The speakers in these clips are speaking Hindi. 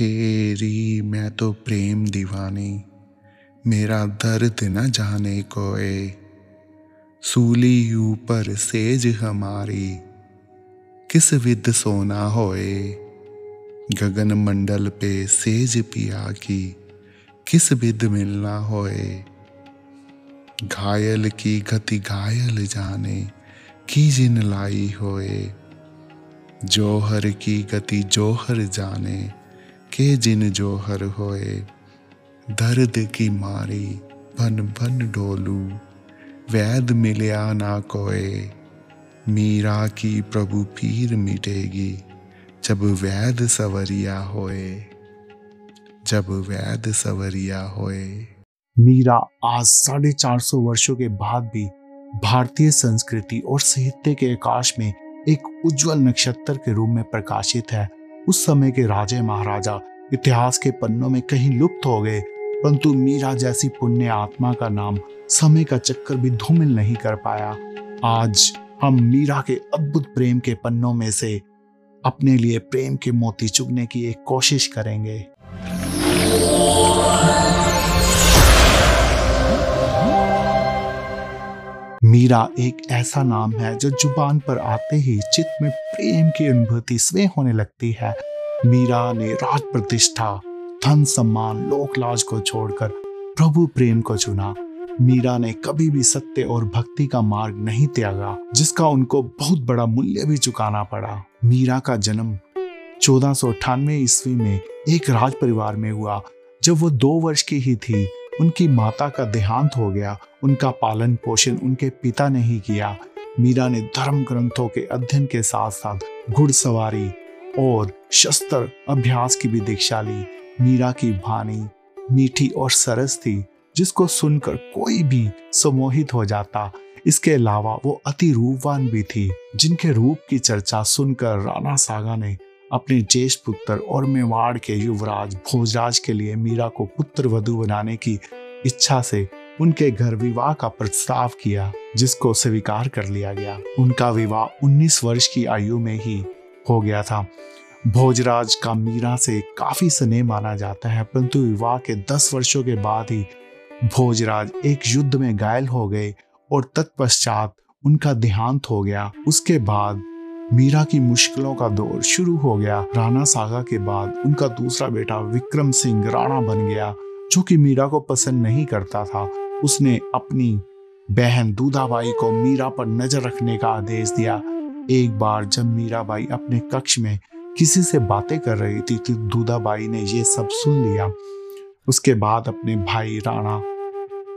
हेरी मैं तो प्रेम दीवानी, मेरा दर्द न जाने कोए। सूली ऊपर सेज हमारी, किस विद सोना होए? गगन मंडल पे सेज पिया की, किस विद मिलना होए? घायल की गति घायल जाने, की जिन लाई होए? जोहर की गति जोहर जाने के जिन जोहर होए, दर्द की मारी भन भन डोलू। वैद मिलया ना कोए, मीरा की प्रभु पीर मिटेगी। जब वैद सवरिया होए, जब वैद सवरिया होए। मीरा आज साढ़े चार सौ वर्षों के बाद भी भारतीय संस्कृति और साहित्य के आकाश में एक उज्जवल नक्षत्र के रूप में प्रकाशित है। उस समय के राजे महाराजा इतिहास के पन्नों में कहीं लुप्त हो गए, परंतु मीरा जैसी पुण्य आत्मा का नाम समय का चक्कर भी धूमिल नहीं कर पाया। आज हम मीरा के अद्भुत प्रेम के पन्नों में से अपने लिए प्रेम के मोती चुगने की एक कोशिश करेंगे। मीरा एक ऐसा नाम है जो ज़ुबान पर आते ही चित्त में प्रेम की अनुभूति स्वयं होने लगती है। मीरा ने राज प्रतिष्ठा, धन सम्मान लोक लाज को छोड़कर प्रभु प्रेम को चुना। मीरा ने कभी भी सत्य और भक्ति का मार्ग नहीं त्यागा, जिसका उनको बहुत बड़ा मूल्य भी चुकाना पड़ा। मीरा का जन्म चौदह ईस्वी में एक राज परिवार में हुआ, जब वो दो वर्ष की ही थी। उनकी माता का देहांत हो गया, उनका पालन पोषण उनके पिता ने ही किया। मीरा ने धर्म ग्रंथों के अध्ययन के साथ साथ घुड़सवारी और शस्त्र अभ्यास की भी दीक्षा ली। मीरा की वाणी मीठी और सरस थी, जिसको सुनकर कोई भी सम्मोहित हो जाता। इसके अलावा वो अति रूपवान भी थी, जिनके रूप की चर्चा सुनकर राणा सागा ने अपने ज्येष्ठ पुत्र और मेवाड़ के युवराज, भोजराज के लिए मीरा को पुत्र वधु बनाने की इच्छा से उनके घर विवाह का प्रस्ताव किया, जिसको स्वीकार कर लिया गया। उनका विवाह 19 वर्ष की आयु में ही हो गया था। भोजराज का मीरा से काफ़ी स्नेह माना जाता है, परंतु विवाह के 10 वर्षों के बाद ही भोजराज एक युद्ध में घायल हो गए और तत्पश्चात उनका देहांत हो गया। उसके बाद मीरा की मुश्किलों का दौर शुरू हो गया। राणा सागा के बाद उनका दूसरा बेटा विक्रम सिंह राणा बन गया, जो कि मीरा को पसंद नहीं करता था। उसने अपनी बहन दूधाबाई को मीरा पर नज़र रखने का आदेश दिया। एक बार जब मीराबाई अपने कक्ष में किसी से बातें कर रही थी तो दूधाबाई ने यह सब सुन लिया। उसके बाद अपने भाई राणा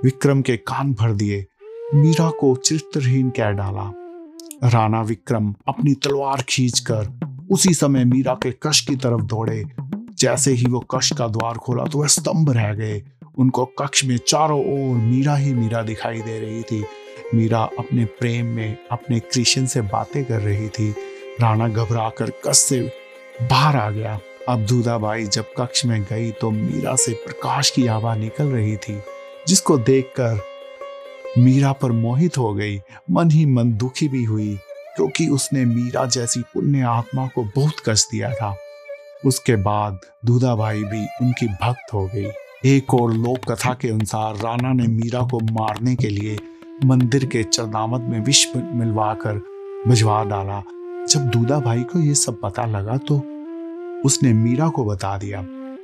विक्रम के कान भर दिए। मीरा को चरित्रहीन कह डाला। राणा विक्रम अपनी तलवार खींचकर उसी समय मीरा के कश की तरफ़ दौड़े। जैसे ही वो कश का द्वार खोला तो वह स्तंभ रह गए। उनको कक्ष में चारों ओर मीरा ही मीरा दिखाई दे रही थी। मीरा अपने प्रेम में, अपने कृष्ण से बातें कर रही थी। राणा घबरा कर कस से बाहर आ गया। अब दूधाबाई जब कक्ष में गई तो मीरा से प्रकाश की आवाज़ निकल रही थी, जिसको देखकर मीरा पर मोहित हो गई। मन ही मन दुखी भी हुई, क्योंकि उसने मीरा जैसी पुण्य आत्मा को बहुत कष्ट दिया था। उसके बाद दूधा भाई भी उनकी भक्त हो गई। एक और लोक कथा के अनुसार राणा ने मीरा को मारने के लिए मंदिर के चरनामत में विष मिलवाकर भिजवा डाला। जब दूधा भाई को यह सब पता लगा तो उसने मीरा को बता दिया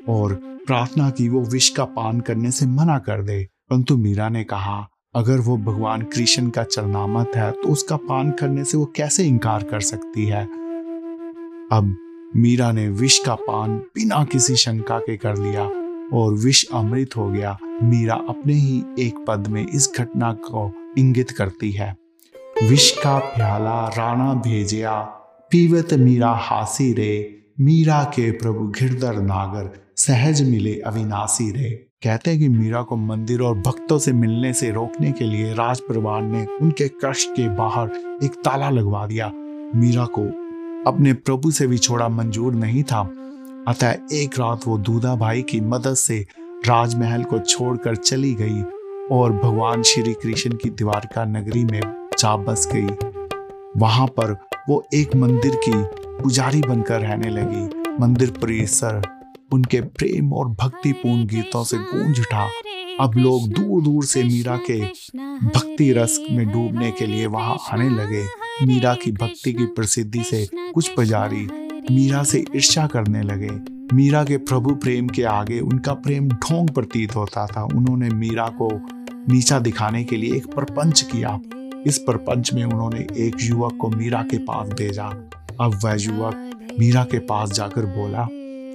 और प्रार्थना की वो विष का पान करने से मना कर दे। परंतु मीरा ने कहा अगर वो भगवान कृष्ण का चरनामत है तो उसका पान करने से वो कैसे इनकार कर सकती है? अब मीरा ने विष का पान बिना किसी शंका के कर लिया और विष अमृत हो गया। मीरा अपने ही एक पद में इस घटना को इंगित करती है। विष का प्याला राणा भेजिया, पीवत मीरा हासी रे। मीरा के प्रभु घिरधर नागर सहज मिले अविनाशी रे। कहते हैं कि मीरा को मंदिर और भक्तों से मिलने से रोकने के लिए राज परिवार ने उनके कष्ट के बाहर एक ताला लगवा दिया। मीरा को अपने प्रभु से भी छोड़ा मंजूर नहीं था। अतः एक रात वो दूधा भाई की मदद से राजमहल को छोड़कर चली गई और भगवान श्री कृष्ण की द्वारका नगरी में जा बस गई। वहाँ पर वो एक मंदिर की पुजारी बनकर रहने लगी। मंदिर परिसर उनके प्रेम और भक्तिपूर्ण गीतों से गूंज उठा। अब लोग दूर दूर से मीरा के भक्ति रस में डूबने के लिए वहाँ आने लगे। मीरा की भक्ति की प्रसिद्धि से कुछ पुजारी मीरा से ईर्ष्या करने लगे। मीरा के प्रभु प्रेम के आगे उनका प्रेम ढोंग प्रतीत होता था। उन्होंने मीरा को नीचा दिखाने के लिए एक प्रपंच किया। इस प्रपंच में उन्होंने एक युवक को मीरा के पास भेजा। अब वह युवक मीरा के पास जाकर बोला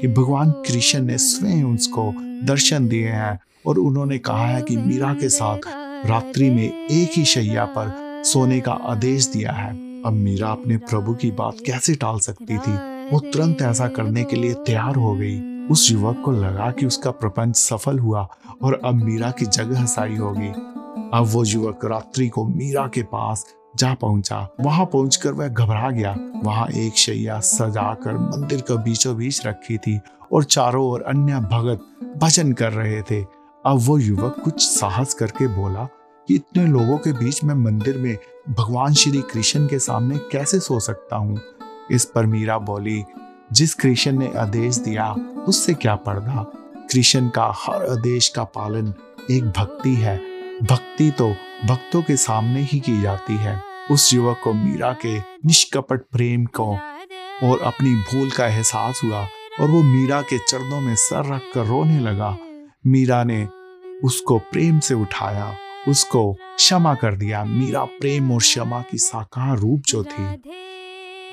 कि भगवान कृष्ण ने स्वयं उसको दर्शन दिए हैं और उन्होंने कहा है कि मीरा के साथ रात्रि में एक ही शैया पर सोने का आदेश दिया है। अब मीरा अपने प्रभु की बात कैसे टाल सकती थी? वो तुरंत ऐसा करने के लिए तैयार हो गई। उस युवक को लगा कि उसका प्रपंच सफल हुआ और अब मीरा की जगह हसाई होगी। अब वो युवक रात्रि को मीरा के पास जा पहुँचा। वहाँ पहुंचकर वह घबरा गया। वहाँ एक शैया सजाकर मंदिर के बीचों बीच रखी थी और चारों ओर अन्य भगत भजन कर रहे थे। अब वो युवक कुछ साहस करके बोला कि इतने लोगों के बीच में मंदिर में भगवान श्री कृष्ण के सामने कैसे सो सकता हूँ? इस पर मीरा बोली, जिस कृष्ण ने आदेश दिया, उससे क्या पर्दा? कृष्ण का हर आदेश का पालन एक भक्ति है। भक्ति तो भक्तों के सामने ही की जाती है। उस युवक को मीरा के निष्कपट प्रेम को और अपनी भूल का एहसास हुआ और वो मीरा के चरणों में सर रख कर रोने लगा। मीरा ने उसको प्रेम से उठाया, उसको क्षमा कर दिया। मीरा प्रेम और क्षमा की साकार रूप जो थी।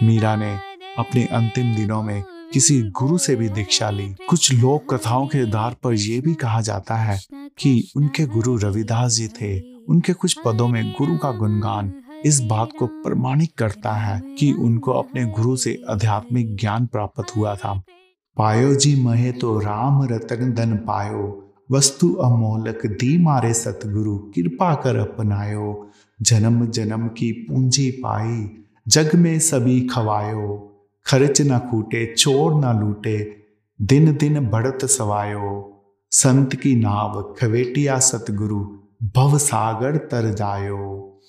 मीरा ने अपने अंतिम दिनों में किसी गुरु से भी दीक्षा ली। कुछ लोक कथाओं के आधार पर यह भी कहा जाता है कि उनके गुरु रविदास जी थे। उनके कुछ पदों में गुरु का गुणगान इस बात को प्रमाणित करता है कि उनको अपने गुरु से आध्यात्मिक ज्ञान प्राप्त हुआ था। पायो जी महे तो राम रतन धन पायो वस्तु अमोलक दी मारे सतगुरु कृपा कर अपनायो। जन्म जन्म की पूंजी पाई जग में सभी खवायो। खर्च न कूटे चोर न लूटे दिन दिन बढ़त सवायो। संत की नाव खवेटिया सतगुरु भव सागर तर जायो।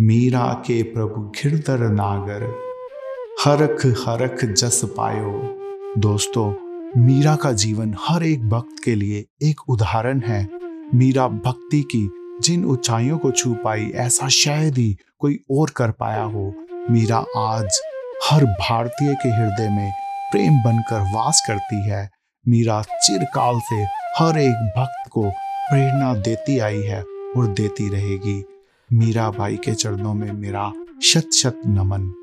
मीरा के प्रभु घिरधर नागर, हरख हरख जस पायो। दोस्तों, मीरा का जीवन हर एक भक्त के लिए एक उदाहरण है। मीरा भक्ति की जिन ऊंचाइयों को छू पाई, ऐसा शायद ही कोई और कर पाया हो। मीरा आज हर भारतीय के हृदय में प्रेम बनकर वास करती है। मीरा चिरकाल से हर एक भक्त को प्रेरणा देती आई है और देती रहेगी। मीरा बाई के चरणों में मेरा शत शत नमन।